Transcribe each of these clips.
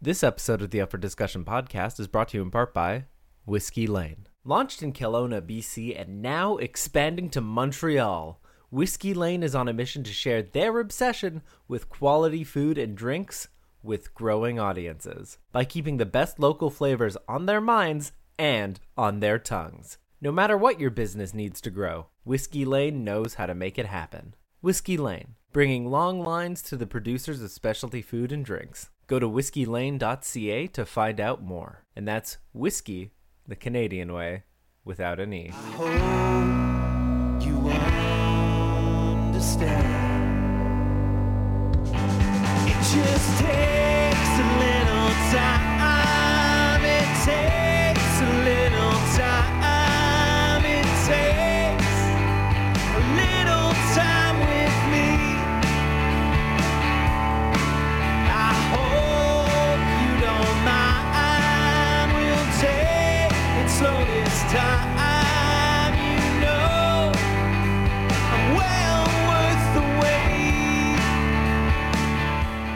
This episode of the Up for Discussion podcast is brought to you in part by Whiskey Lane. Launched in Kelowna, BC, and now expanding to Montreal, Whiskey Lane is on a mission to share their obsession with quality food and drinks with growing audiences by keeping the best local flavors on their minds and on their tongues. No matter what your business needs to grow, Whiskey Lane knows how to make it happen. Whiskey Lane, bringing long lines to the producers of specialty food and drinks. Go to whiskeylane.ca to find out more. And that's whiskey, the Canadian way, without an E. It just takes a little time.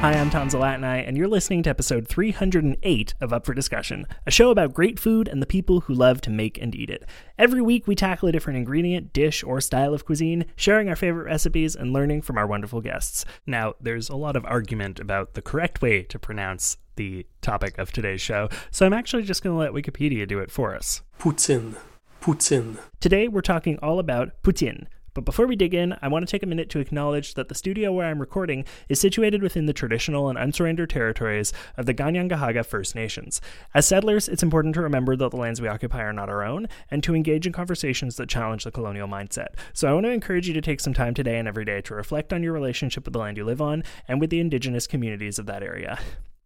Hi, I'm Tom Zalatni, and you're listening to episode 308 of Up for Discussion, a show about great food and the people who love to make and eat it. Every week, we tackle a different ingredient, dish, or style of cuisine, sharing our favorite recipes and learning from our wonderful guests. Now, there's a lot of argument about the correct way to pronounce the topic of today's show, so I'm actually just going to let Wikipedia do it for us. Putin. Putin. Today, we're talking all about poutine. But before we dig in, I want to take a minute to acknowledge that the studio where I'm recording is situated within the traditional and unsurrendered territories of the Kanien'kehá:ka First Nations. As settlers, it's important to remember that the lands we occupy are not our own, and to engage in conversations that challenge the colonial mindset. So I want to encourage you to take some time today and every day to reflect on your relationship with the land you live on and with the indigenous communities of that area.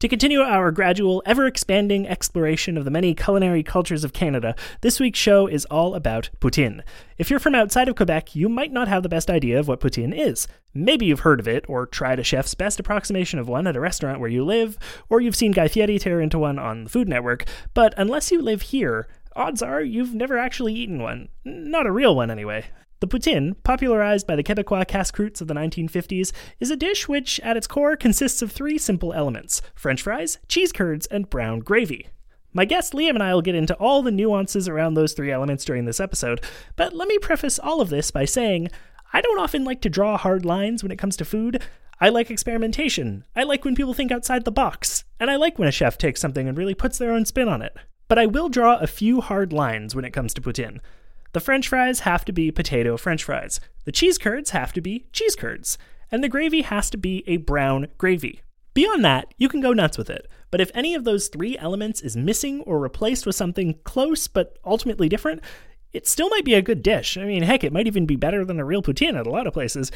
To continue our gradual, ever expanding exploration of the many culinary cultures of Canada, this week's show is all about poutine. If you're from outside of Quebec, you might not have the best idea of what poutine is. Maybe you've heard of it, or tried a chef's best approximation of one at a restaurant where you live, or you've seen Guy Fieri tear into one on the Food Network, but unless you live here, odds are you've never actually eaten one. Not a real one, anyway. The poutine, popularized by the Quebecois casse-croûtes of the 1950s, is a dish which, at its core, consists of three simple elements french fries, cheese curds, and brown gravy. My guest Liam and I will get into all the nuances around those three elements during this episode, but let me preface all of this by saying I don't often like to draw hard lines when it comes to food. I like experimentation. I like when people think outside the box. And I like when a chef takes something and really puts their own spin on it. But I will draw a few hard lines when it comes to poutine. The french fries have to be potato french fries. The cheese curds have to be cheese curds. And the gravy has to be a brown gravy. Beyond that, you can go nuts with it. But if any of those three elements is missing or replaced with something close but ultimately different, it still might be a good dish. I mean, heck, it might even be better than a real poutine at a lot of places.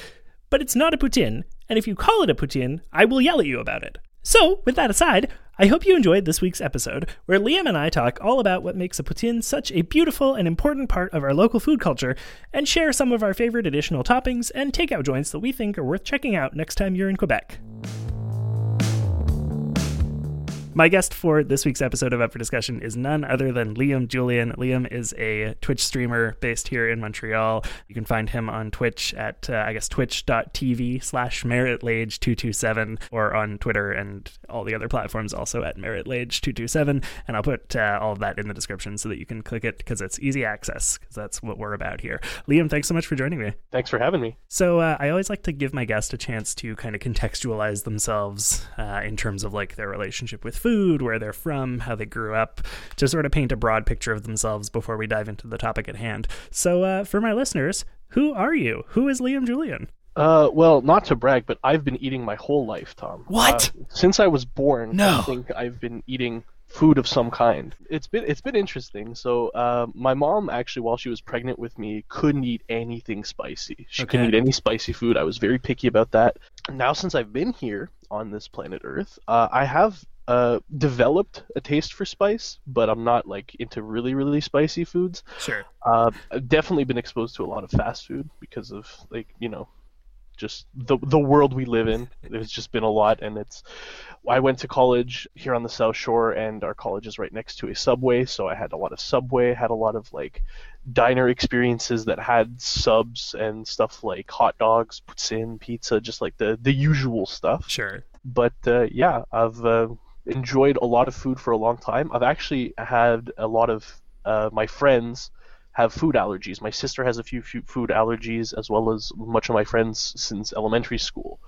But it's not a poutine, and if you call it a poutine, I will yell at you about it. So, with that aside, I hope you enjoyed this week's episode, where Liam and I talk all about what makes a poutine such a beautiful and important part of our local food culture, and share some of our favorite additional toppings and takeout joints that we think are worth checking out next time you're in Quebec. My guest for this week's episode of Up for Discussion is none other than Liam Julian. Liam is a Twitch streamer based here in Montreal. You can find him on Twitch at, uh, I guess, twitch.tv slash meritlage227 or on Twitter and all the other platforms also at meritlage227. And I'll put uh, all of that in the description so that you can click it because it's easy access because that's what we're about here. Liam, thanks so much for joining me. Thanks for having me. So uh, I always like to give my guest a chance to kind of contextualize themselves uh, in terms of like their relationship with food, where they're from, how they grew up, to sort of paint a broad picture of themselves before we dive into the topic at hand. So uh, for my listeners, who are you? Who is Liam Julian? Uh, well, not to brag, but I've been eating my whole life, Tom. What? Uh, since I was born, No. I think I've been eating food of some kind. It's been it's been interesting. So, uh, my mom actually, while she was pregnant with me, couldn't eat anything spicy. She couldn't eat any spicy food. I was very picky about that. Now, since I've been here on this planet Earth, uh, I have uh, developed a taste for spice, but I'm not like into really really spicy foods. Sure. Uh, I've definitely been exposed to a lot of fast food because of like you know, just the the world we live in. There's just been a lot, and it's. I went to college here on the South Shore, and our college is right next to a Subway, so I had a lot of Subway, had a lot of like diner experiences that had subs and stuff like hot dogs, poutine, pizza, just like the the usual stuff Sure. but uh, yeah, I've uh, enjoyed a lot of food for a long time. I've actually had a lot of uh, my friends have food allergies. My sister has a few, food allergies, as well as much of my friends since elementary school.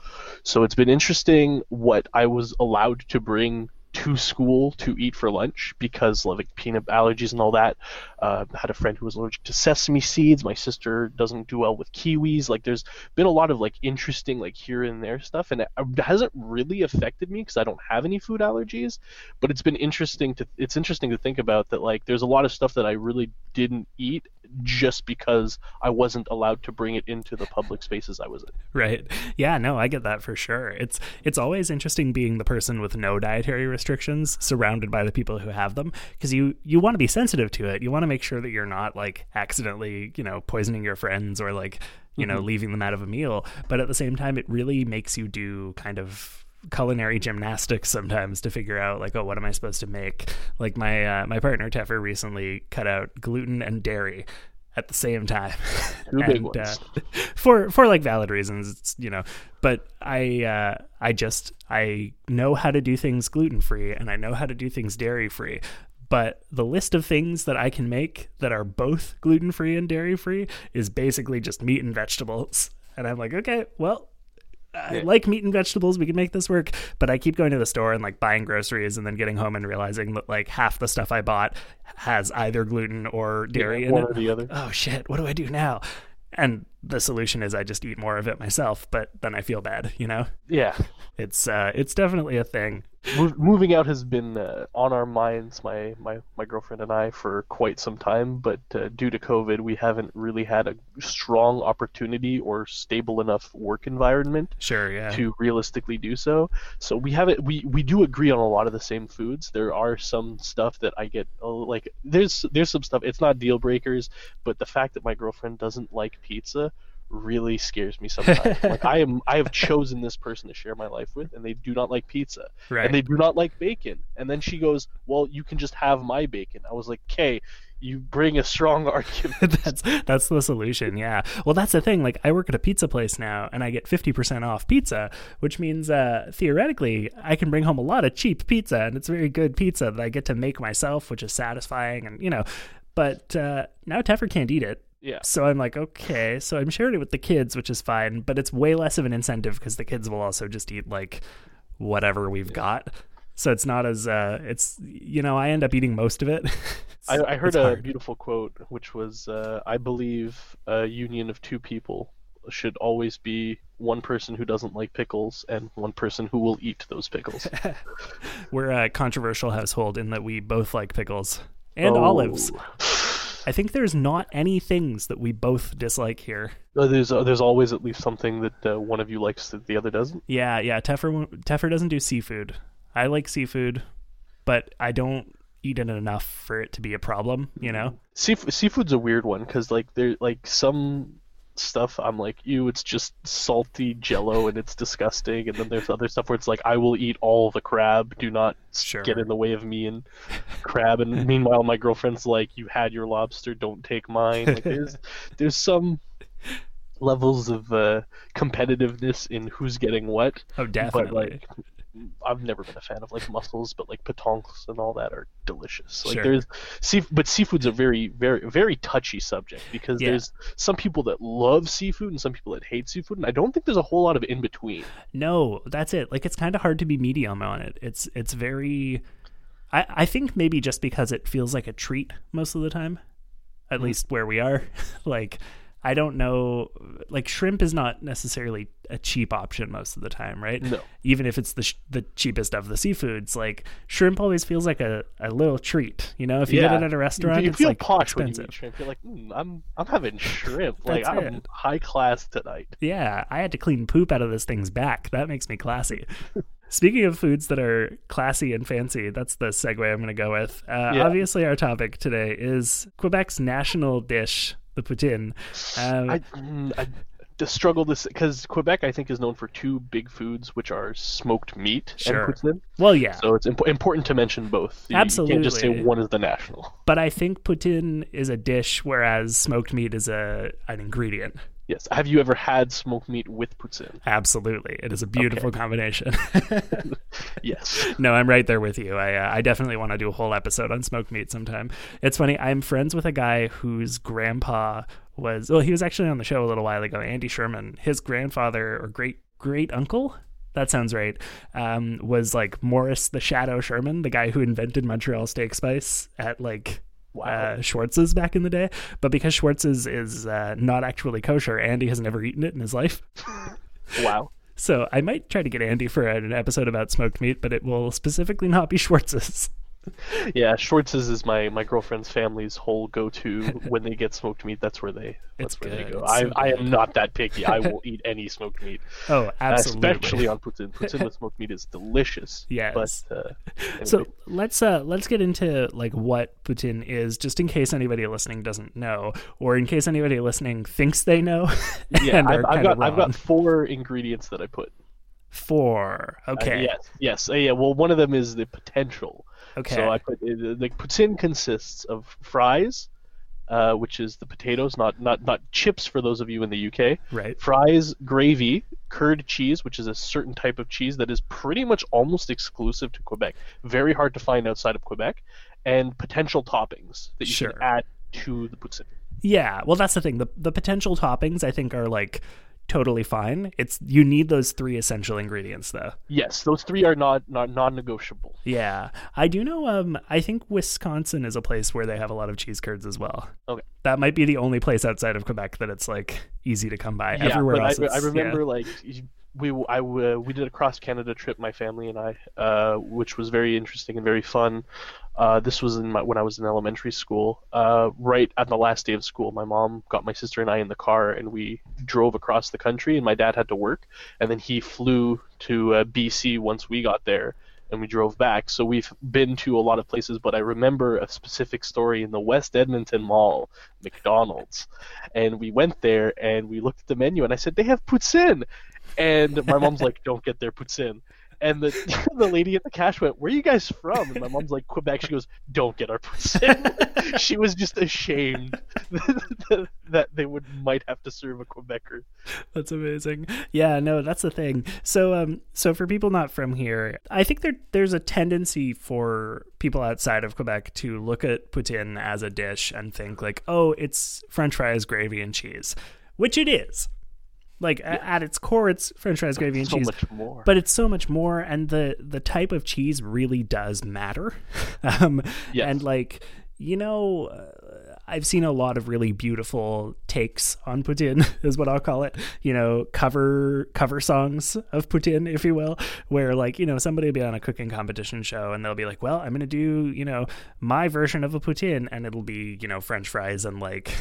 So it's been interesting what I was allowed to bring to school to eat for lunch because like peanut allergies and all that. Uh, had a friend who was allergic to sesame seeds. My sister doesn't do well with kiwis. Like there's been a lot of like interesting like here and there stuff, and it hasn't really affected me because I don't have any food allergies. But it's been interesting to it's interesting to think about that like there's a lot of stuff that I really didn't eat just because I wasn't allowed to bring it into the public spaces I was in. Right. Yeah, no, I get that for sure. It's it's always interesting being the person with no dietary restrictions surrounded by the people who have them because you you want to be sensitive to it. You want to make sure that you're not like accidentally, you know, poisoning your friends or like, you know, mm-hmm. leaving them out of a meal, but at the same time it really makes you do kind of culinary gymnastics sometimes to figure out like oh what am I supposed to make? Like my uh, my partner Teffer recently cut out gluten and dairy at the same time. And, uh, for for like valid reasons it's you know. But I uh, I just I know how to do things gluten free and I know how to do things dairy free but the list of things that I can make that are both gluten free and dairy free is basically just meat and vegetables. And I'm like okay well I like meat and vegetables. We can make this work. But I keep going to the store and like buying groceries and then getting home and realizing that like half the stuff I bought has either gluten or dairy in one it. or the other. Oh shit, what do I do now? And the solution is I just eat more of it myself, but then I feel bad, you know? Yeah. It's uh it's definitely a thing. Mov- moving out has been uh, on our minds, my, my, my girlfriend and I, for quite some time. But uh, due to COVID, we haven't really had a strong opportunity or stable enough work environment Sure, yeah. to realistically do so. So we haven't. We we do agree on a lot of the same foods. There are some stuff that I get uh, like there's there's some stuff. It's not deal breakers, but the fact that my girlfriend doesn't like pizza really scares me sometimes. like I am I have chosen this person to share my life with and they do not like pizza. Right. And they do not like bacon. And then she goes, "Well, you can just have my bacon." I was like, "Okay, you bring a strong argument." that's that's the solution yeah well that's the thing like i work at a pizza place now and i get 50% off pizza which means uh, theoretically i can bring home a lot of cheap pizza and it's very good pizza that i get to make myself which is satisfying and you know but uh, now teffer can't eat it Yeah. so i'm like okay so i'm sharing it with the kids which is fine but it's way less of an incentive because the kids will also just eat like whatever we've got so it's not as uh it's you know i end up eating most of it I, I heard a hard. beautiful quote, which was, uh, "I believe a union of two people should always be one person who doesn't like pickles and one person who will eat those pickles." We're a controversial household in that we both like pickles and Oh. olives. I think there's not any things that we both dislike here. Uh, There's uh, there's always at least something that uh, one of you likes that the other doesn't. Yeah, yeah. Teffer Teffer doesn't do seafood. I like seafood, but I don't eat it enough for it to be a problem. You know? Seafood seafood's a weird one because like there like some stuff I'm like, ew, it's just salty Jello and it's disgusting, and then there's other stuff where it's like, I will eat all the crab, do not Sure. get in the way of me and crab. And meanwhile, my girlfriend's like, you had your lobster, don't take mine. Like there's there's some levels of uh, competitiveness in who's getting what. Oh, But definitely. like, I've never been a fan of like mussels, but like petonques and all that are delicious. Like Sure. there's sea, but seafood's a very, very, very touchy subject because Yeah. there's some people that love seafood and some people that hate seafood, and I don't think there's a whole lot of in between. No, that's it. Like it's kind of hard to be medium on it. It's it's very. I I think maybe just because it feels like a treat most of the time, at Mm-hmm. least where we are. like I don't know. Like shrimp is not necessarily a cheap option most of the time, right? No. Even if it's the sh- the cheapest of the seafoods, like shrimp always feels like a, a little treat. You know, if you get it at a restaurant, you it's feel like posh when you expensive. eat shrimp. You're like, mm, I'm, I'm having shrimp. like I'm it. high class tonight. Yeah, I had to clean poop out of this thing's back. That makes me classy. Speaking of foods that are classy and fancy, that's the segue I'm going to go with. Uh, Yeah. Obviously, our topic today is Quebec's national dish, the poutine. Um, I, mm, I struggle this because Quebec, I think, is known for two big foods, which are smoked meat Sure. and poutine. well, yeah, So it's imp- important to mention both. You, you can't just say one is the national. but I think poutine is a dish, whereas smoked meat is a an ingredient. Yes. Have you ever had smoked meat with poutine? Absolutely, it is a beautiful combination. Yes. no, I'm right there with you. I uh, I definitely want to do a whole episode on smoked meat sometime. It's funny. I'm friends with a guy whose grandpa was well, he was actually on the show a little while ago. Andy Sherman. His grandfather or great great uncle. That sounds right. Um, was like Morris the Shadow Sherman, the guy who invented Montreal steak spice at like uh, Schwartz's back in the day. But because Schwartz's is uh, not actually kosher, Andy has never eaten it in his life. Wow. So I might try to get Andy for an episode about smoked meat, but it will specifically not be Schwartz's. Yeah, Schwartz's is my, my girlfriend's family's whole go to when they get smoked meat. That's where they It's that's where they go. it's I, so I am not that picky. I will eat any smoked meat, Oh, absolutely. especially on poutine. Poutine with smoked meat is delicious. Yes. But uh, So let's uh let's get into like what poutine is, just in case anybody listening doesn't know, or in case anybody listening thinks they know. yeah, I've, I've got I've got four ingredients that I put. four. Uh, Okay. yes, yes. Uh, yeah. Well, one of them is the potential. Okay. So I put the poutine consists of fries, uh, which is the potatoes, not not not chips for those of you in the UK. right. Fries, gravy, curd cheese, which is a certain type of cheese that is pretty much almost exclusive to Quebec. Very hard to find outside of Quebec, and potential toppings that you Sure. can add to the poutine. Yeah. Well, that's the thing. The the potential toppings I think are like totally fine. It's you need those three essential ingredients though. Yes, those three are not not non-negotiable. Yeah, I do know. Um, I think Wisconsin is a place where they have a lot of cheese curds as well. Okay. That might be the only place outside of Quebec that it's like easy to come by. Yeah, Everywhere but else, I, I remember yeah. like we I uh, we did a cross Canada trip, my family and I, uh, which was very interesting and very fun. Uh, this was in my, when I was in elementary school. Uh, right at the last day of school, my mom got my sister and I in the car, and we drove across the country. And my dad had to work, and then he flew to uh, BC once we got there, and we drove back. So we've been to a lot of places, but I remember a specific story in the West Edmonton Mall, McDonald's, and we went there and we looked at the menu, and I said they have poutine, and my mom's like, "Don't get their poutine." And the the lady at the cash went, "Where are you guys from?" And my mom's like, "Quebec." She goes, "Don't get our poutine." she was just ashamed that they would might have to serve a Quebecer. That's amazing. Yeah, no, that's the thing. So, um, so for people not from here, I think there there's a tendency for people outside of Quebec to look at poutine as a dish and think like, oh, it's French fries, gravy, and cheese, which it is. Like a- at its core, it's French fries, gravy, and So cheese. much more. But it's so much more, and the the type of cheese really does matter. um, Yes. And like you know, uh, I've seen a lot of really beautiful takes on Putin, is what I'll call it. You know, cover cover songs of Putin, if you will, where like you know somebody will be on a cooking competition show and they'll be like, "Well, I'm gonna do you know my version of a Putin," and it'll be you know French fries and like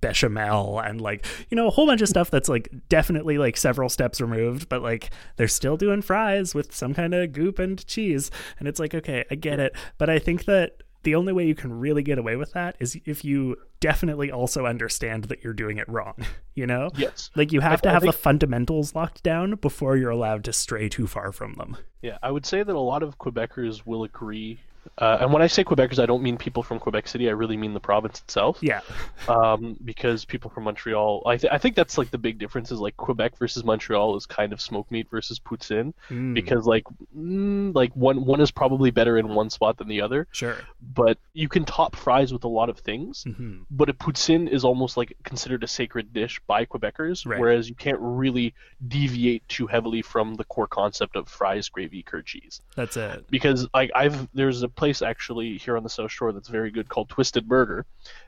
bechamel and like you know a whole bunch of stuff that's like definitely like several steps removed but like they're still doing fries with some kind of goop and cheese and it's like okay i get it but i think that the only way you can really get away with that is if you definitely also understand that you're doing it wrong you know Yes. like you have I- to have the fundamentals locked down before you're allowed to stray too far from them Yeah, I would say that a lot of Quebecers will agree. Uh, and when I say Quebecers, I don't mean people from Quebec City. I really mean the province itself. yeah um, because people from Montreal, I, th- I think that's like the big difference is like Quebec versus Montreal is kind of smoke meat versus poutine Mm, because like mm, like one one is probably better in one spot than the other, sure but you can top fries with a lot of things. hmm But a poutine is almost like considered a sacred dish by Quebecers, Right. whereas you can't really deviate too heavily from the core concept of fries, gravy, curd cheese that's it because like I've there's a place actually here on the South Shore that's very good called Twisted Burger,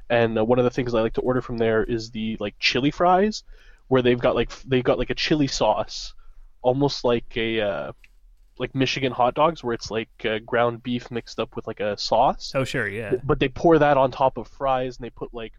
and uh, one of the things I like to order from there is the like chili fries, where they've got like they've got like a chili sauce, almost like a uh, like Michigan hot dogs, where it's like uh, ground beef mixed up with like a sauce, oh sure yeah. But they pour that on top of fries and they put like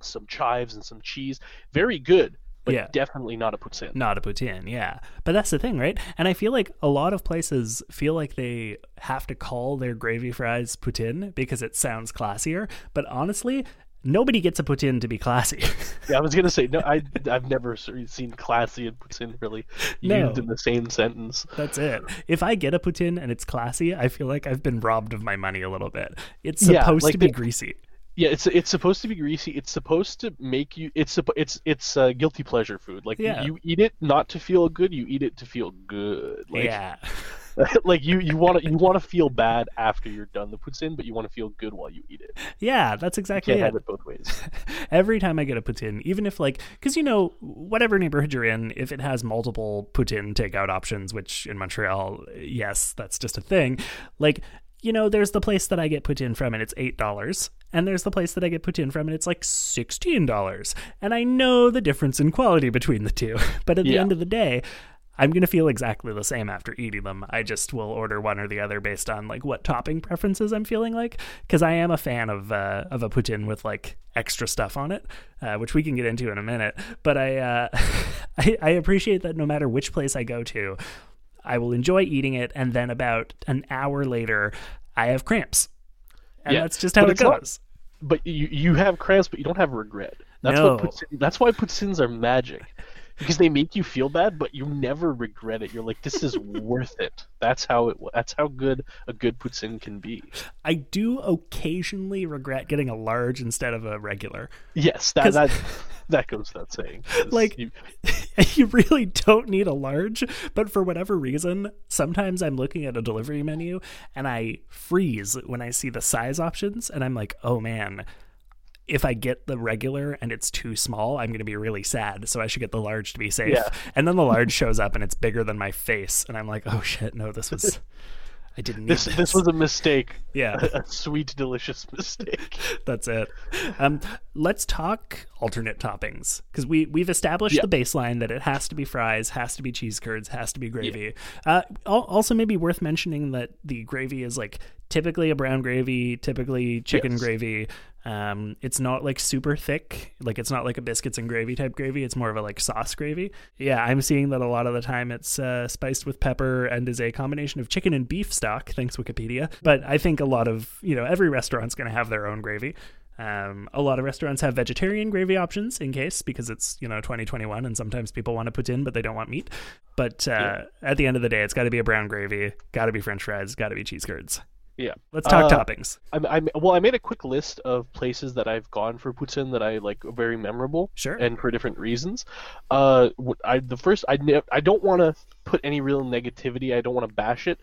some chives and some cheese. Very good, but Yeah. definitely not a poutine. not a poutine, yeah. But that's the thing, right? And I feel like a lot of places feel like they have to call their gravy fries poutine because it sounds classier. But honestly, nobody gets a poutine to be classy. Yeah, I was gonna say no. I I've never seen classy and poutine really No. used in the same sentence. that's it. If I get a poutine and it's classy, I feel like I've been robbed of my money a little bit. It's Yeah, supposed like to be greasy. Yeah, it's it's supposed to be greasy. It's supposed to make you. It's it's it's uh, guilty pleasure food. Like Yeah. you eat it not to feel good. You eat it to feel good. Like, yeah. like you you want to you want to feel bad after you're done the poutine, but you want to feel good while you eat it. Yeah, that's exactly Can't it. have it both ways. Every time I get a poutine, even if like, because you know, whatever neighborhood you're in, if it has multiple poutine takeout options, which in Montreal, yes, that's just a thing. Like, you know, there's the place that I get poutine from, and it's eight dollars, and there's the place that I get poutine from, and it's like sixteen dollars. And I know the difference in quality between the two, but at the end of the day. I'm going to feel exactly the same after eating them. I just will order one or the other based on like what topping preferences I'm feeling like cuz I am a fan of uh, of a poutine with like extra stuff on it, uh, which we can get into in a minute. But I, uh, I I appreciate that no matter which place I go to, I will enjoy eating it and then about an hour later I have cramps. And Yeah, that's just how but it it's not- goes. but you you have cramps, but you don't have regret. That's No. what poutine, that's why poutines are magic. Because they make you feel bad, but you never regret it. You're like, this is worth it. That's how it. That's how good a good poutine can be. I do occasionally regret getting a large instead of a regular. Yes, that that that goes without saying. Like- you- you really don't need a large, but for whatever reason, sometimes I'm looking at a delivery menu and I freeze when I see the size options and I'm like, "Oh man, if I get the regular and it's too small, I'm going to be really sad. So I should get the large to be safe." Yeah. And then the large shows up and it's bigger than my face and I'm like, "Oh shit, no, this was I didn't need this this." this was a mistake. yeah. a sweet, delicious mistake. That's it. Um, let's talk alternate toppings because we we've established Yeah. the baseline that it has to be fries, has to be cheese curds, has to be gravy. Uh, also, maybe worth mentioning that the gravy is like typically a brown gravy, typically chicken Yes. gravy. Um, it's not like super thick, like it's not like a biscuits and gravy type gravy. It's more of a like sauce gravy. Yeah, I'm seeing that a lot of the time it's uh, spiced with pepper and is a combination of chicken and beef stock. Thanks Wikipedia. But I think a lot of you know every restaurant's going to have their own gravy. Um, a lot of restaurants have vegetarian gravy options in case because it's you know 2021 and sometimes people want to put in but they don't want meat. But uh, at the end of the day, it's got to be a brown gravy, got to be French fries, got to be cheese curds. Yeah. Let's talk Uh, toppings. I'm, I'm well. I made a quick list of places that I've gone for poutine that I like are very memorable. Sure. And for different reasons. Uh, I the first I ne- I don't want to put any real negativity. I don't want to bash it.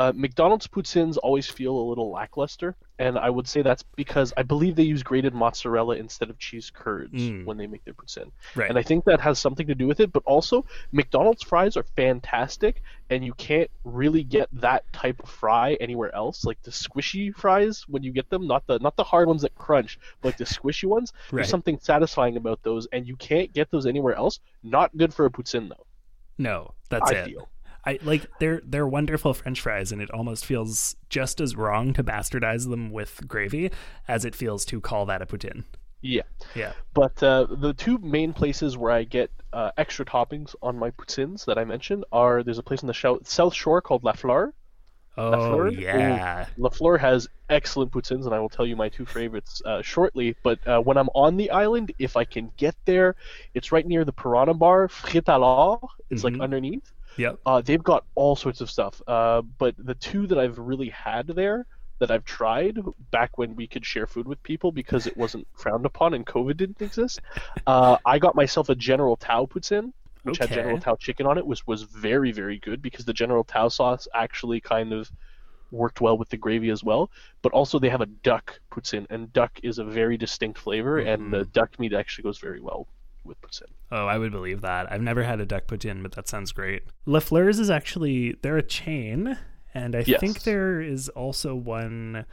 Uh, McDonald's poutines always feel a little lackluster, and I would say that's because I believe they use grated mozzarella instead of cheese curds Mm. when they make their poutine. Right. And I think that has something to do with it, but also McDonald's fries are fantastic, and you can't really get that type of fry anywhere else. Like the squishy fries when you get them, not the not the hard ones that crunch, but like the squishy ones. Right. There's something satisfying about those, and you can't get those anywhere else. Not good for a poutine though. no, that's I it. feel. I like they're they're wonderful French fries, and it almost feels just as wrong to bastardize them with gravy as it feels to call that a poutine. Yeah. Yeah. But uh, the two main places where I get uh, extra toppings on my poutines that I mentioned are there's a place in the South Shore called La Fleur. Oh Fleur? yeah, La Fleur has excellent poutines, and I will tell you my two favorites uh, shortly. But uh, when I'm on the island, if I can get there, it's right near the Piranha Bar, alors. It's Mhm. like underneath. Yep. Uh, they've got all sorts of stuff. Uh, but the two that I've really had there that I've tried back when we could share food with people because it wasn't frowned upon and COVID didn't exist, uh, I got myself a General Tao poutine, which had General Tao chicken on it, was was very very good because the General Tao sauce actually kind of worked well with the gravy as well. But also they have a duck poutine, and duck is a very distinct flavor, and the duck meat actually goes very well with poutine. Oh, I would believe that. I've never had a duck in, but that sounds great. La Fleur's is actually they're a chain, and I Yes. think there is also one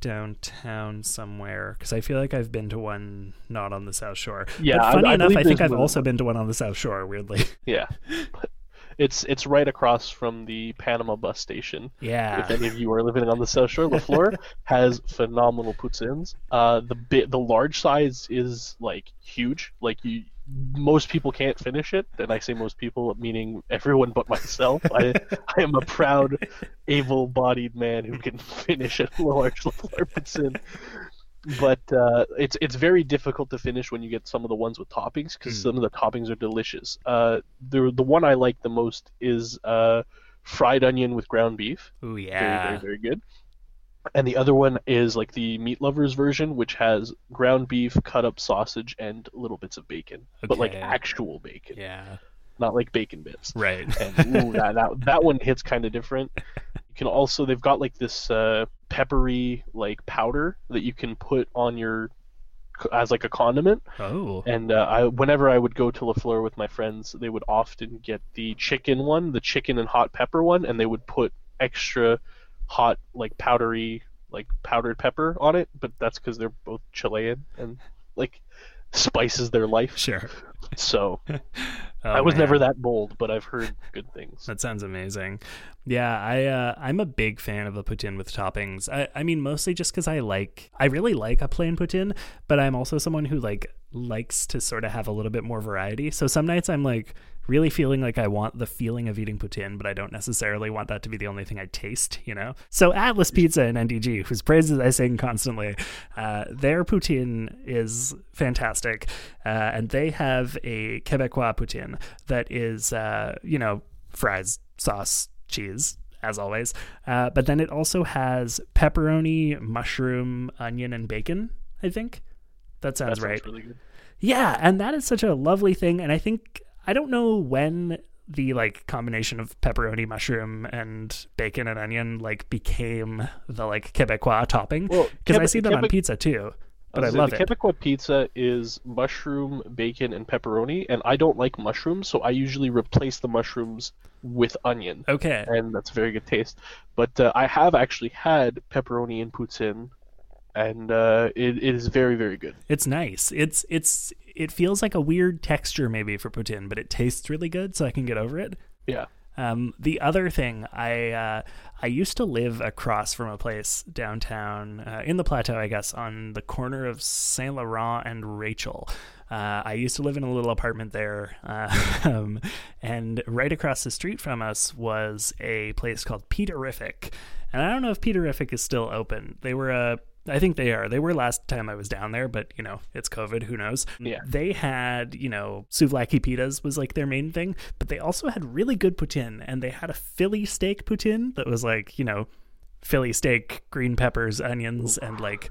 downtown somewhere because I feel like I've been to one not on the South Shore. Yeah, but funny I enough, I think I've one. also been to one on the South Shore. Weirdly, Yeah. It's it's right across from the Panama bus station. yeah. If any of you are living on the South Shore, LaFleur has phenomenal poutines. Uh, the bit the large size is like huge. Like you, most people can't finish it, and I say most people, meaning everyone but myself. I I am a proud, able-bodied man who can finish a large LaFleur poutine. But uh, it's it's very difficult to finish when you get some of the ones with toppings because Mm. some of the toppings are delicious. Uh, the the one I like the most is uh, fried onion with ground beef Oh yeah. very, very good. and the other one is like the meat lovers version, which has ground beef, cut up sausage, and little bits of bacon, but like actual bacon, Yeah. not like bacon bits. Right. And ooh, that, that that one hits kind of different. You can also they've got like this uh, peppery like powder that you can put on your as like a condiment. Oh. And uh, I, whenever I would go to Lafleur with my friends, they would often get the chicken one, the chicken and hot pepper one, and they would put extra hot, like powdery, like powdered pepper on it. But that's because they're both Chilean and like spices their life. Sure. So Oh, I was man. never that bold, but I've heard good things. That sounds amazing. Yeah, I uh, I'm a big fan of a poutine with toppings. I, I mean, mostly just because I like I really like a plain poutine, but I'm also someone who like likes to sort of have a little bit more variety. So some nights I'm like really feeling like I want the feeling of eating poutine, but I don't necessarily want that to be the only thing I taste. You know. So Atlas Pizza and NDG, whose praises I sing constantly, uh, their poutine is fantastic, uh, and they have a Quebecois poutine that is uh, you know fries, sauce, cheese, as always. Uh, but then it also has pepperoni, mushroom, onion, and bacon, I think. That sounds That sounds right. really good. Yeah, and that is such a lovely thing. And I think, I don't know when the like combination of pepperoni, mushroom, and bacon and onion like became the like Quebecois topping. Well, Because I see them on pizza too. But I, was love saying, it. the Quebecois pizza is mushroom, bacon, and pepperoni, and I don't like mushrooms, so I usually replace the mushrooms with onion, Okay. and that's a very good taste. But uh, I have actually had pepperoni and poutine, and uh, it, it is very, very good. It's nice. It's it's it feels like a weird texture maybe for poutine, but it tastes really good, so I can get over it. Yeah. Um, the other thing, I uh, I used to live across from a place downtown uh, in the plateau, I guess, on the corner of Saint Laurent and Rachel. Uh, I used to live in a little apartment there, um, and right across the street from us was a place called Peterific. And I don't know if Peterific is still open. They were a I think they are. They were last time I was down there, but you know, it's COVID. Who knows? Yeah. They had, you know, souvlaki pitas was like their main thing, but they also had really good poutine, and they had a Philly steak poutine that was like, you know, Philly steak, green peppers, onions, and like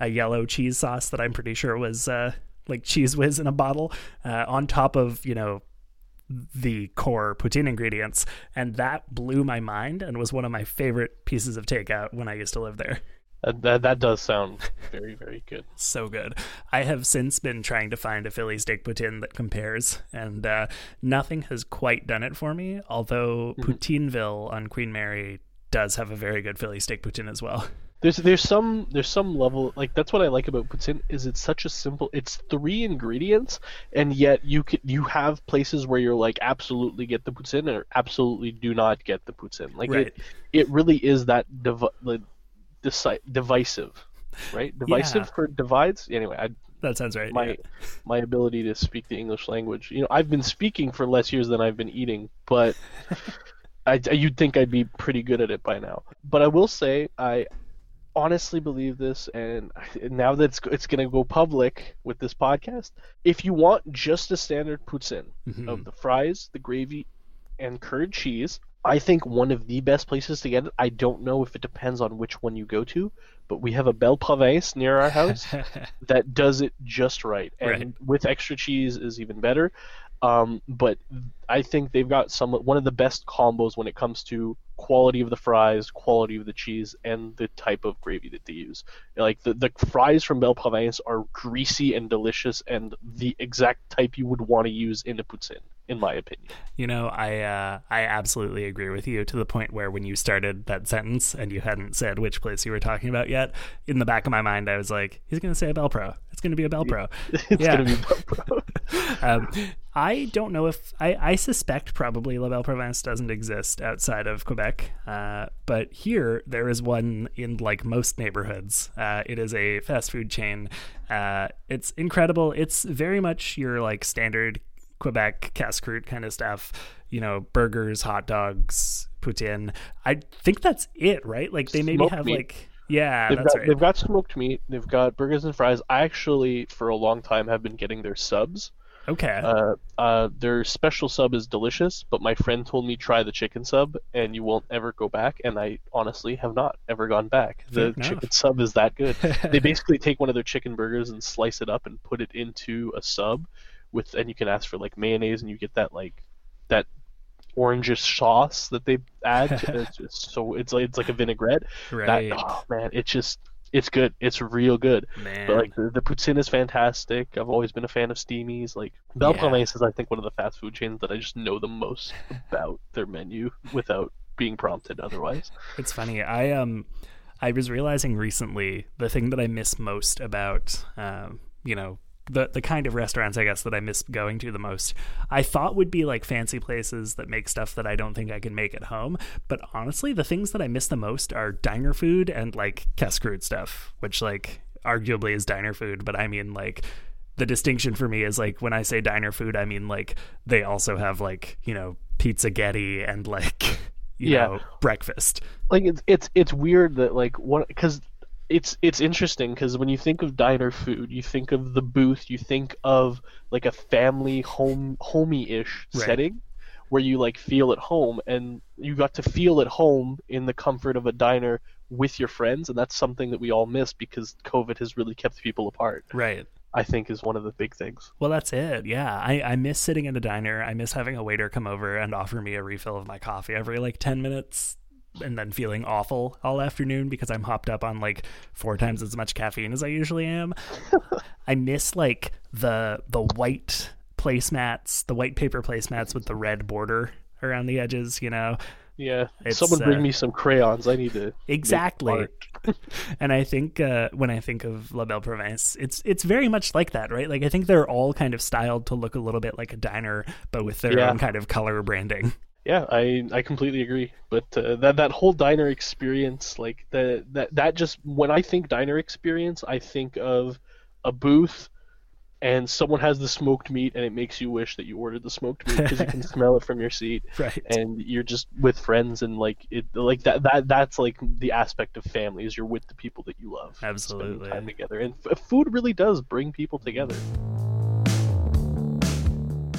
a yellow cheese sauce that I'm pretty sure was uh, like cheese whiz in a bottle uh, on top of, you know, the core poutine ingredients. And that blew my mind and was one of my favorite pieces of takeout when I used to live there. That, that, that does sound very, very good. so good. I have since been trying to find a Philly steak poutine that compares, and uh, nothing has quite done it for me. Although Poutineville on Queen Mary does have a very good Philly steak poutine as well. There's there's some there's some level like that's what I like about poutine is it's such a simple it's three ingredients and yet you can you have places where you're like absolutely get the poutine or absolutely do not get the poutine like Right. it it really is that div- deci- divisive right divisive Yeah. for divides anyway I That sounds right. my yeah. my ability to speak the English language you know I've been speaking for less years than I've been eating but I, you'd think I'd be pretty good at it by now. But I will say, I honestly believe this, and now that it's, it's going to go public with this podcast, if you want just a standard poutine Mhm. of the fries, the gravy, and curd cheese, I think one of the best places to get it. I don't know if it depends on which one you go to, but we have a Belle Province near our house that does it just right, and Right. with extra cheese is even better. Um, but I think they've got some one of the best combos when it comes to quality of the fries, quality of the cheese, and the type of gravy that they use. Like the the fries from Belle Province are greasy and delicious, and the exact type you would want to use in a poutine, in my opinion. You know, I uh, I absolutely agree with you to the point where when you started that sentence and you hadn't said which place you were talking about yet, in the back of my mind I was like, he's going to say a Belle Pro. It's going to be a Belle Pro. It's Yeah. gonna be Belle Pro. um, I don't know if I, I suspect probably La Belle Province doesn't exist outside of Quebec, uh, but here there is one in like most neighborhoods. Uh, it is a fast food chain. Uh, it's incredible. It's very much your like standard Quebec casse croûte kind of stuff. You know, burgers, hot dogs, poutine. I think that's it, right? Like they maybe Smoked have meat. like yeah, They've that's got, right. they've got smoked meat. They've got burgers and fries. I actually, for a long time, have been getting their subs. Okay. Uh, uh, their special sub is delicious, but my friend told me try the chicken sub and you won't ever go back. And I honestly have not ever gone back. The chicken sub is that good. they basically take one of their chicken burgers and slice it up and put it into a sub with, and you can ask for like mayonnaise and you get that like that orangish sauce that they add. To, it's just so it's like it's like a vinaigrette. right. That, oh man, it's just it's good. It's real good. Man. But like the, the poutine is fantastic. I've always been a fan of Steamies. Like Belle Yeah. Province is I think one of the fast food chains that I just know the most about their menu without being prompted otherwise. It's funny. I um I was realizing recently the thing that I miss most about um, you know, the the kind of restaurants I guess that I miss going to the most. I thought would be like fancy places that make stuff that I don't think I can make at home, but honestly, the things that I miss the most are diner food and like casse-croûte stuff, which like arguably is diner food, but I mean like the distinction for me is like when I say diner food, I mean like they also have like, you know, pizzagetti and like you Yeah. know, breakfast. Like it's it's it's weird that like what because it's it's interesting because when you think of diner food, you think of the booth, you think of like a family home homey-ish Right. setting where you like feel at home and you got to feel at home in the comfort of a diner with your friends and that's something that we all miss because COVID has really kept people apart. Right. I think is one of the big things. Well, that's it. Yeah. I, I miss sitting in a diner. I miss having a waiter come over and offer me a refill of my coffee every like 10 minutes and then feeling awful all afternoon because I'm hopped up on like four times as much caffeine as I usually am. I miss like the the white placemats, the white paper placemats with the red border around the edges, you know. Yeah, It's, someone bring uh, me some crayons. I need to Exactly. and I think uh, when I think of La Belle Province, it's it's very much like that, right? Like I think they're all kind of styled to look a little bit like a diner, but with their Yeah. own kind of color branding. Yeah, I I completely agree. But uh, that that whole diner experience, like the that that just when I think diner experience, I think of a booth and someone has the smoked meat and it makes you wish that you ordered the smoked meat because you can smell it from your seat Right. and you're just with friends and like it like that that that's like the aspect of family is you're with the people that you love Absolutely. time together and f- food really does bring people together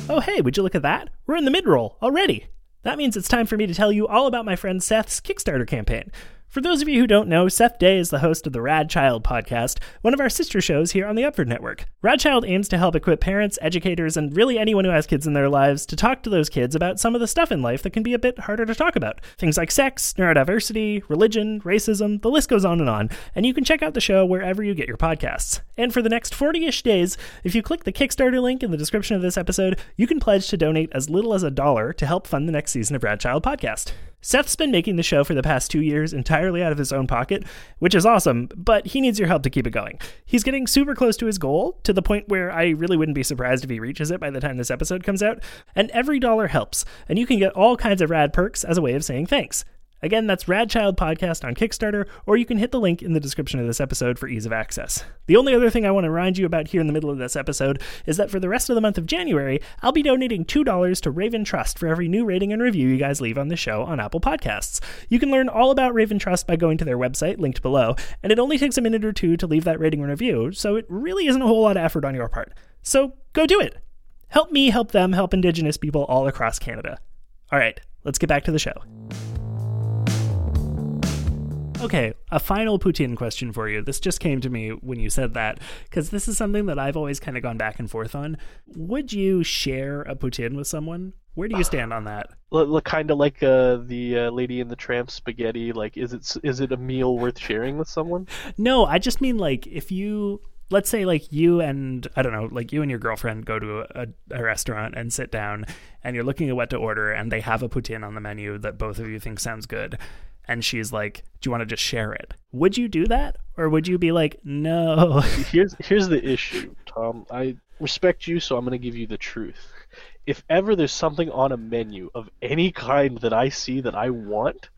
Oh, hey, would you look at that? We're in the mid roll already. That means it's time for me to tell you all about my friend Seth's Kickstarter campaign. For those of you who don't know, Seth Day is the host of the Rad Child podcast, one of our sister shows here on the Upward Network. Rad Child aims to help equip parents, educators, and really anyone who has kids in their lives to talk to those kids about some of the stuff in life that can be a bit harder to talk about. Things like sex, neurodiversity, religion, racism, the list goes on and on. And you can check out the show wherever you get your podcasts. And for the next 40 ish days, if you click the Kickstarter link in the description of this episode, you can pledge to donate as little as a dollar to help fund the next season of Rad Child Podcast. Seth's been making the show for the past two years entirely out of his own pocket, which is awesome, but he needs your help to keep it going. He's getting super close to his goal, to the point where I really wouldn't be surprised if he reaches it by the time this episode comes out, and every dollar helps, and you can get all kinds of rad perks as a way of saying thanks. Again, that's Rad Child Podcast on Kickstarter, or you can hit the link in the description of this episode for ease of access. The only other thing I want to remind you about here in the middle of this episode is that for the rest of the month of January, I'll be donating $2 to Raven Trust for every new rating and review you guys leave on the show on Apple Podcasts. You can learn all about Raven Trust by going to their website, linked below, and it only takes a minute or two to leave that rating and review, so it really isn't a whole lot of effort on your part. So go do it! Help me help them help Indigenous people all across Canada. All right, let's get back to the show. Okay, a final Putin question for you. This just came to me when you said that, because this is something that I've always kind of gone back and forth on. Would you share a Putin with someone? Where do you stand on that? Look, kind of like uh, the uh, lady in the tramp spaghetti like is it is it a meal worth sharing with someone No, I just mean like if you, let's say like you and, I don't know, like you and your girlfriend go to a, a restaurant and sit down and you're looking at what to order and they have a Putin on the menu that both of you think sounds good. And she's like, Do you want to just share it? Would you do that? Or would you be like, No? here's here's the issue, Tom. I respect you, so I'm gonna give you the truth. If ever there's something on a menu of any kind that I see that I want,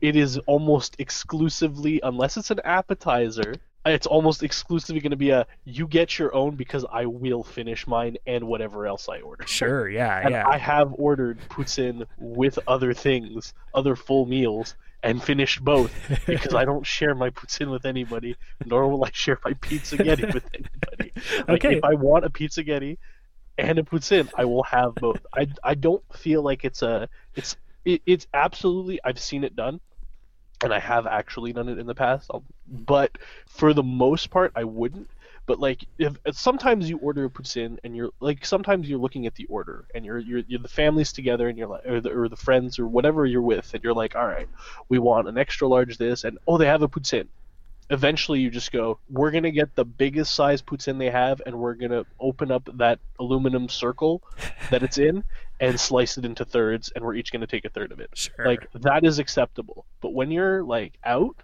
it is almost exclusively, unless it's an appetizer, it's almost exclusively going to be a you get your own because I will finish mine and whatever else I order. Sure, yeah, And yeah. I have ordered poutine with other things, other full meals, and finished both because I don't share my poutine with anybody, nor will I share my pizzagetti with anybody. Like, Okay. If I want a pizzagetti, and a poutine, I will have both. I I don't feel like it's a it's it, it's absolutely I've seen it done, and I have actually done it in the past. I'll, but for the most part, I wouldn't. But like, if sometimes you order a poutine and you're like, sometimes you're looking at the order and you're you're, you're the families together and you're like, or the, or the friends or whatever you're with, and you're like, all right, we want an extra large this, and oh, they have a poutine. Eventually you just go we're going to get the biggest size poutine they have and we're going to open up that aluminum circle that it's in and slice it into thirds and we're each going to take a third of it. Sure. like that is acceptable. But when you're like out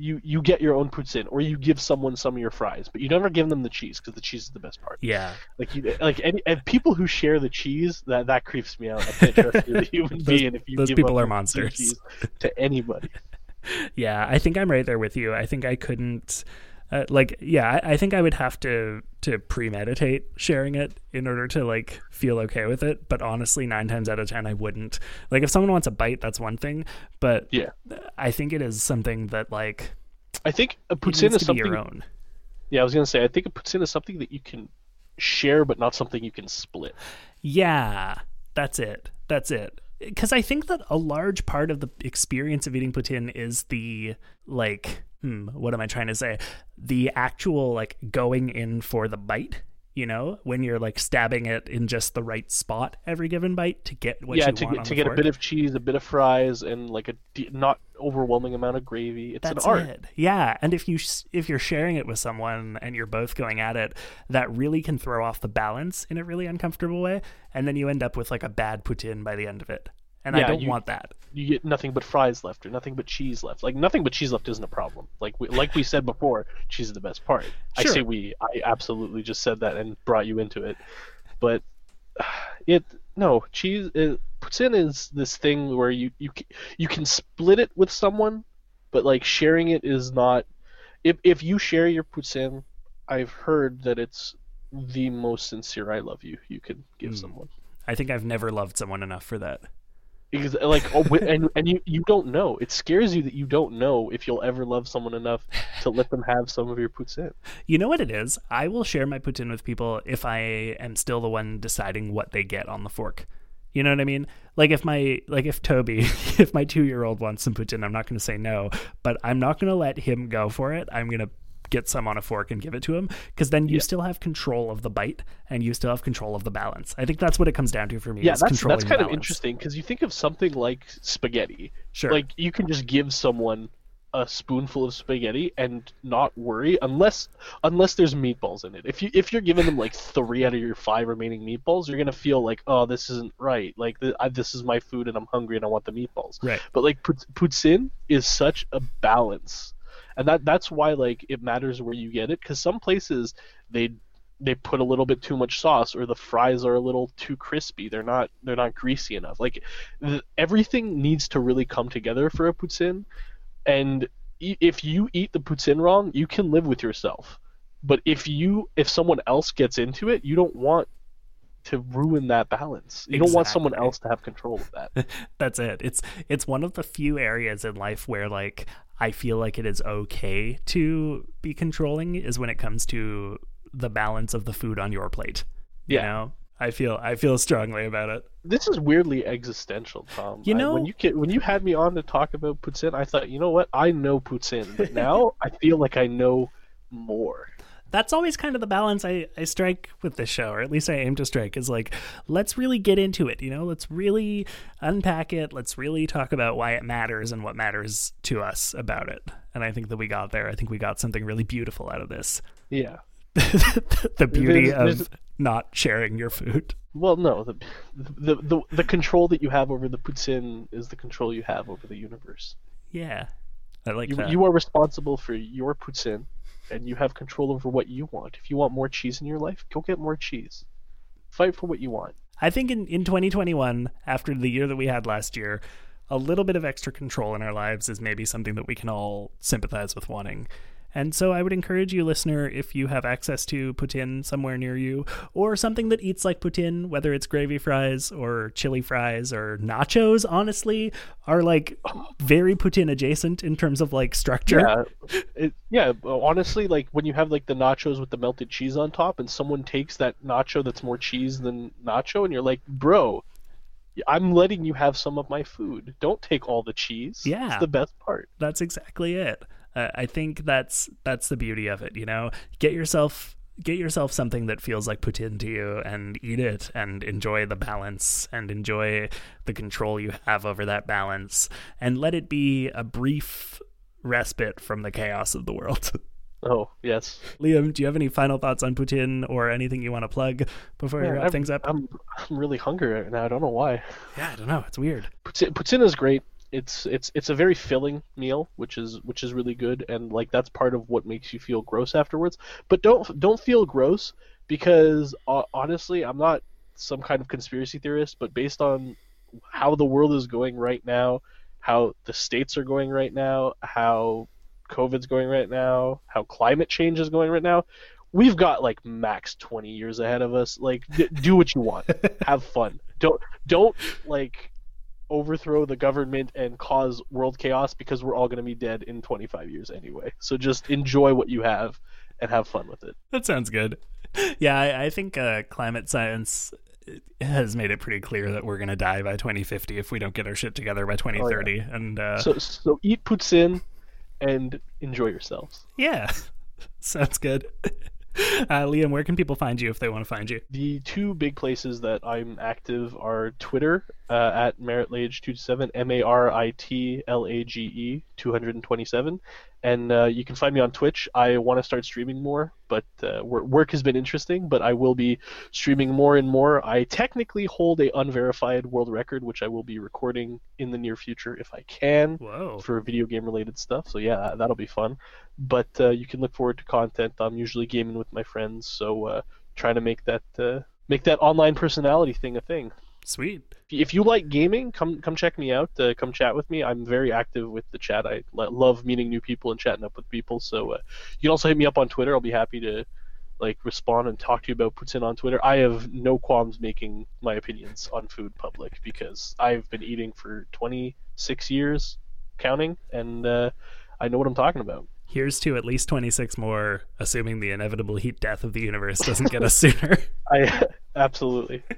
you you get your own poutine or you give someone some of your fries but you never give them the cheese because the cheese is the best part Yeah. like you like any and people who share the cheese that that creeps me out i can't trust you as a human Those- being if you those give people are monsters. to anybody Yeah, I think I'm right there with you. I think I couldn't uh, like yeah, I, I think I would have to to premeditate sharing it in order to like feel okay with it. But honestly, nine times out of ten, I wouldn't. Like if someone wants a bite, that's one thing. But yeah I think it is something that like i think it needs is something your own. Yeah, I was gonna say I think a poutine is something that you can share, but not something you can split. Yeah, that's it. That's it. Because I think that a large part of the experience of eating poutine is the like, hmm, what am I trying to say? The actual like going in for the bite. You know, when you're like stabbing it in just the right spot every given bite to get what yeah, you to want get to get a bit of cheese, a bit of fries, and like a de- not overwhelming amount of gravy. It's That's an art. it. Yeah, and if you if you're sharing it with someone and you're both going at it, that really can throw off the balance in a really uncomfortable way, and then you end up with like a bad poutine by the end of it. And I don't you- want that. You get nothing but fries left, or nothing but cheese left. Like nothing but cheese left isn't a problem. Like we, like we said before, cheese is the best part. Sure. I say we. I absolutely just said that and brought you into it, but it no cheese. It, poutine is this thing where you you you can split it with someone, but like sharing it is not. If if you share your poutine, I've heard that it's the most sincere "I love you" you could give Mm. someone. I think I've never loved someone enough for that. Because like oh, and and you you don't know. It scares you that you don't know if you'll ever love someone enough to let them have some of your poutine. You know what it is? I will share my poutine with people if I am still the one deciding what they get on the fork. You know what I mean? Like if my like if Toby, if my 2-year-old wants some poutine, I'm not going to say no, but I'm not going to let him go for it. I'm going to get some on a fork and give it to him because then you Yeah. still have control of the bite and you still have control of the balance. I think that's what it comes down to for me. Yeah, that's that's kind of interesting because you think of something like spaghetti. Sure. Like you can just give someone a spoonful of spaghetti and not worry unless unless there's meatballs in it. If you if you're giving them like three out of your five remaining meatballs, you're gonna feel like oh this isn't right. Like th- I, this is my food and I'm hungry and I want the meatballs. Right. But like pout- poutine is such a balance, and that that's why like it matters where you get it because some places they they put a little bit too much sauce or the fries are a little too crispy. They're not they're not greasy enough. Like th- everything needs to really come together for a poutine, and i- if you eat the poutine wrong, you can live with yourself. But if you if someone else gets into it, you don't want to ruin that balance. You don't want someone else to have control of that. That's it. It's it's one of the few areas in life where like I feel like it is okay to be controlling is when it comes to the balance of the food on your plate. You Yeah. know? I feel I feel strongly about it. This is weirdly existential, Tom. You I- know- when you get, when you had me on to talk about poutine, I thought, you know what? I know poutine, but now I feel like I know more. That's always kind of the balance I, I strike with this show, or at least I aim to strike, is like, let's really get into it, you know? Let's really unpack it. Let's really talk about why it matters and what matters to us about it. And I think that we got there. I think we got something really beautiful out of this. Yeah. the beauty There's- there's- of not sharing your food. Well, no, the, the the the control that you have over the poutine is the control you have over the universe. Yeah. I like You that. you are responsible for your poutine, and you have control over what you want. If you want more cheese in your life, go get more cheese. Fight for what you want. I think in, in 2021, after the year that we had last year, a little bit of extra control in our lives is maybe something that we can all sympathize with wanting. And so I would encourage you, listener, if you have access to poutine somewhere near you, or something that eats like poutine, whether it's gravy fries or chili fries or nachos, honestly, are like very poutine adjacent in terms of like structure. Yeah, it, yeah. Honestly, like when you have like the nachos with the melted cheese on top, and someone takes that nacho that's more cheese than nacho, and you're like, bro, I'm letting you have some of my food. Don't take all the cheese. Yeah. it's the best part. That's exactly it. Uh, I think that's that's the beauty of it. You know, get yourself get yourself something that feels like poutine to you and eat it and enjoy the balance and enjoy the control you have over that balance and let it be a brief respite from the chaos of the world. Oh yes. Liam, do you have any final thoughts on poutine or anything you want to plug before we Yeah, wrap I'm- things up? I'm I'm really hungry right now. I don't know why. yeah, I don't know. It's weird. Putin, poutine is great. It's it's it's a very filling meal, which is which is really good, and like that's part of what makes you feel gross afterwards. But don't don't feel gross because uh, honestly, I'm not some kind of conspiracy theorist, but based on how the world is going right now, how the states are going right now, how COVID's going right now, how climate change is going right now, we've got like max 20 years ahead of us. Like, d- do what you want, have fun. Don't don't like overthrow the government and cause world chaos because we're all going to be dead in 25 years anyway. So just enjoy what you have and have fun with it. That sounds good. Yeah, I, I think uh, climate science has made it pretty clear that we're going to die by 2050 if we don't get our shit together by 2030. And uh, So so eat poutine and enjoy yourselves. yeah, sounds good. Uh, Liam, where can people find you if they want to find you? The two big places that I'm active are Twitter uh, at Maritlage227, M A R I T L A G E 227, and uh, you can find me on Twitch. I want to start streaming more, but uh, work has been interesting. But I will be streaming more and more. I technically hold a unverified world record, which I will be recording in the near future if I can Whoa. for video game related stuff. So yeah, that'll be fun. But uh, you can look forward to content. I'm usually gaming with my friends, so uh, trying to make that uh, make that online personality thing a thing. Sweet. If you like gaming, come come check me out. Uh, come chat with me. I'm very active with the chat. I love meeting new people and chatting up with people. So uh, you can also hit me up on Twitter. I'll be happy to like respond and talk to you about poutine on Twitter. I have no qualms making my opinions on food public because I've been eating for 26 years, counting, and uh, I know what I'm talking about. Here's to at least 26 more, assuming the inevitable heat death of the universe doesn't get us sooner. I absolutely.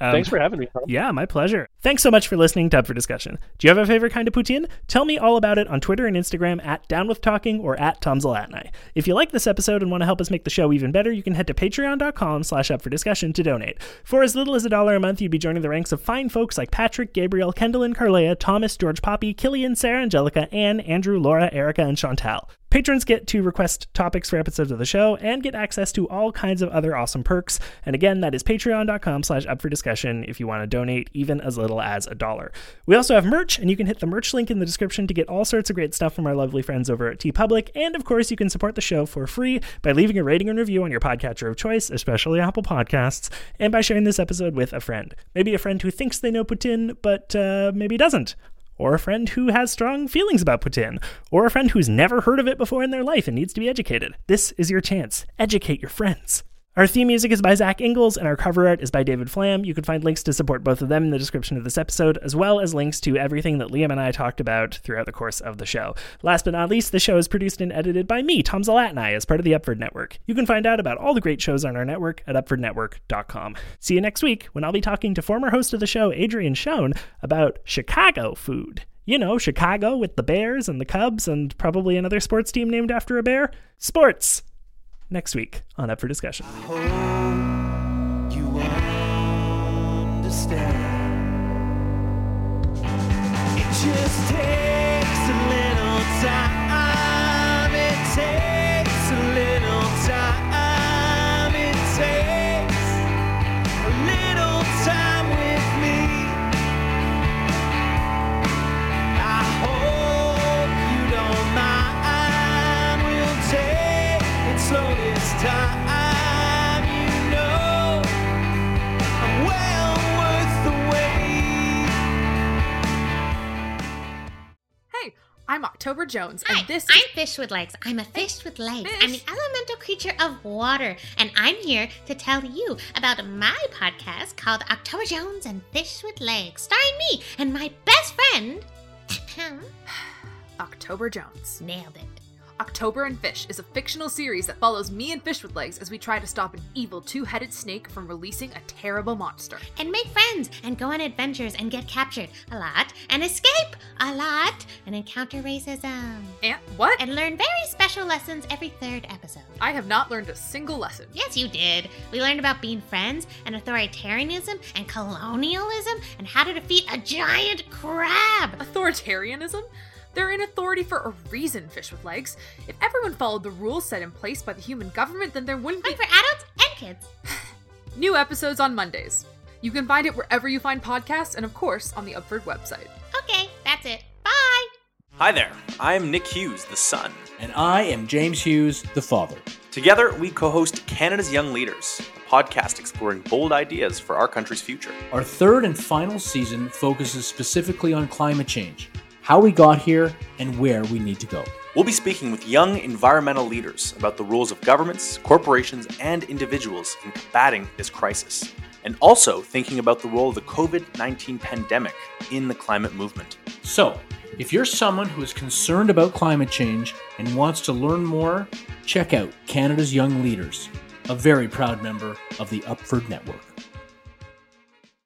Um, Thanks for having me. Tom. Yeah, my pleasure. Thanks so much for listening to Up for Discussion. Do you have a favorite kind of poutine? Tell me all about it on Twitter and Instagram at Down With Talking or at Tom Zalatni. If you like this episode and want to help us make the show even better, you can head to patreon.com slash up for discussion to donate. For as little as a dollar a month, you'd be joining the ranks of fine folks like Patrick, Gabriel, Kendall and Carlea, Thomas, George Poppy, Killian, Sarah, Angelica, Anne, Andrew, Laura, Erica, and Chantal. Patrons get to request topics for episodes of the show and get access to all kinds of other awesome perks. And again, that is patreon.com slash up for discussion if you want to donate even as little as a dollar. We also have merch, and you can hit the merch link in the description to get all sorts of great stuff from our lovely friends over at TeePublic. And of course, you can support the show for free by leaving a rating and review on your podcatcher of choice, especially Apple Podcasts, and by sharing this episode with a friend. Maybe a friend who thinks they know poutine, but uh, maybe doesn't or a friend who has strong feelings about poutine, or a friend who's never heard of it before in their life and needs to be educated. This is your chance. Educate your friends. Our theme music is by Zach Ingalls, and our cover art is by David Flam. You can find links to support both of them in the description of this episode, as well as links to everything that Liam and I talked about throughout the course of the show. Last but not least, the show is produced and edited by me, Tom Zalatni, as part of the Upford Network. You can find out about all the great shows on our network at upfordnetwork.com. See you next week when I'll be talking to former host of the show, Adrian Schoen, about Chicago food. You know, Chicago with the Bears and the Cubs and probably another sports team named after a bear. Sports! Next week on Up for Discussion. just takes a little time. I'm October Jones, Hi, and this I'm is Fish with Legs. I'm a fish with legs. Fish. I'm the elemental creature of water, and I'm here to tell you about my podcast called October Jones and Fish with Legs, starring me and my best friend. October Jones. Nailed it. October and Fish is a fictional series that follows me and Fish with Legs as we try to stop an evil two headed snake from releasing a terrible monster. And make friends, and go on adventures, and get captured a lot, and escape a lot, and encounter racism, And what? and learn very special lessons every third episode. I have not learned a single lesson. Yes, you did. We learned about being friends and authoritarianism and colonialism and how to defeat a giant crab. Authoritarianism? They're in authority for a reason, Fish with Legs. If everyone followed the rules set in place by the human government, then there wouldn't be Fun for adults and kids. new episodes on Mondays. You can find it wherever you find podcasts and, of course, on the Upford website. Okay, that's it. Bye. Hi there, I'm Nick Hughes, the son. And I am James Hughes, the father. Together, we co host Canada's Young Leaders, a podcast exploring bold ideas for our country's future. Our third and final season focuses specifically on climate change, how we got here, and where we need to go. We'll be speaking with young environmental leaders about the roles of governments, corporations, and individuals in combating this crisis, and also thinking about the role of the COVID 19 pandemic in the climate movement. So, if you're someone who is concerned about climate change and wants to learn more, check out Canada's Young Leaders, a very proud member of the Upford Network.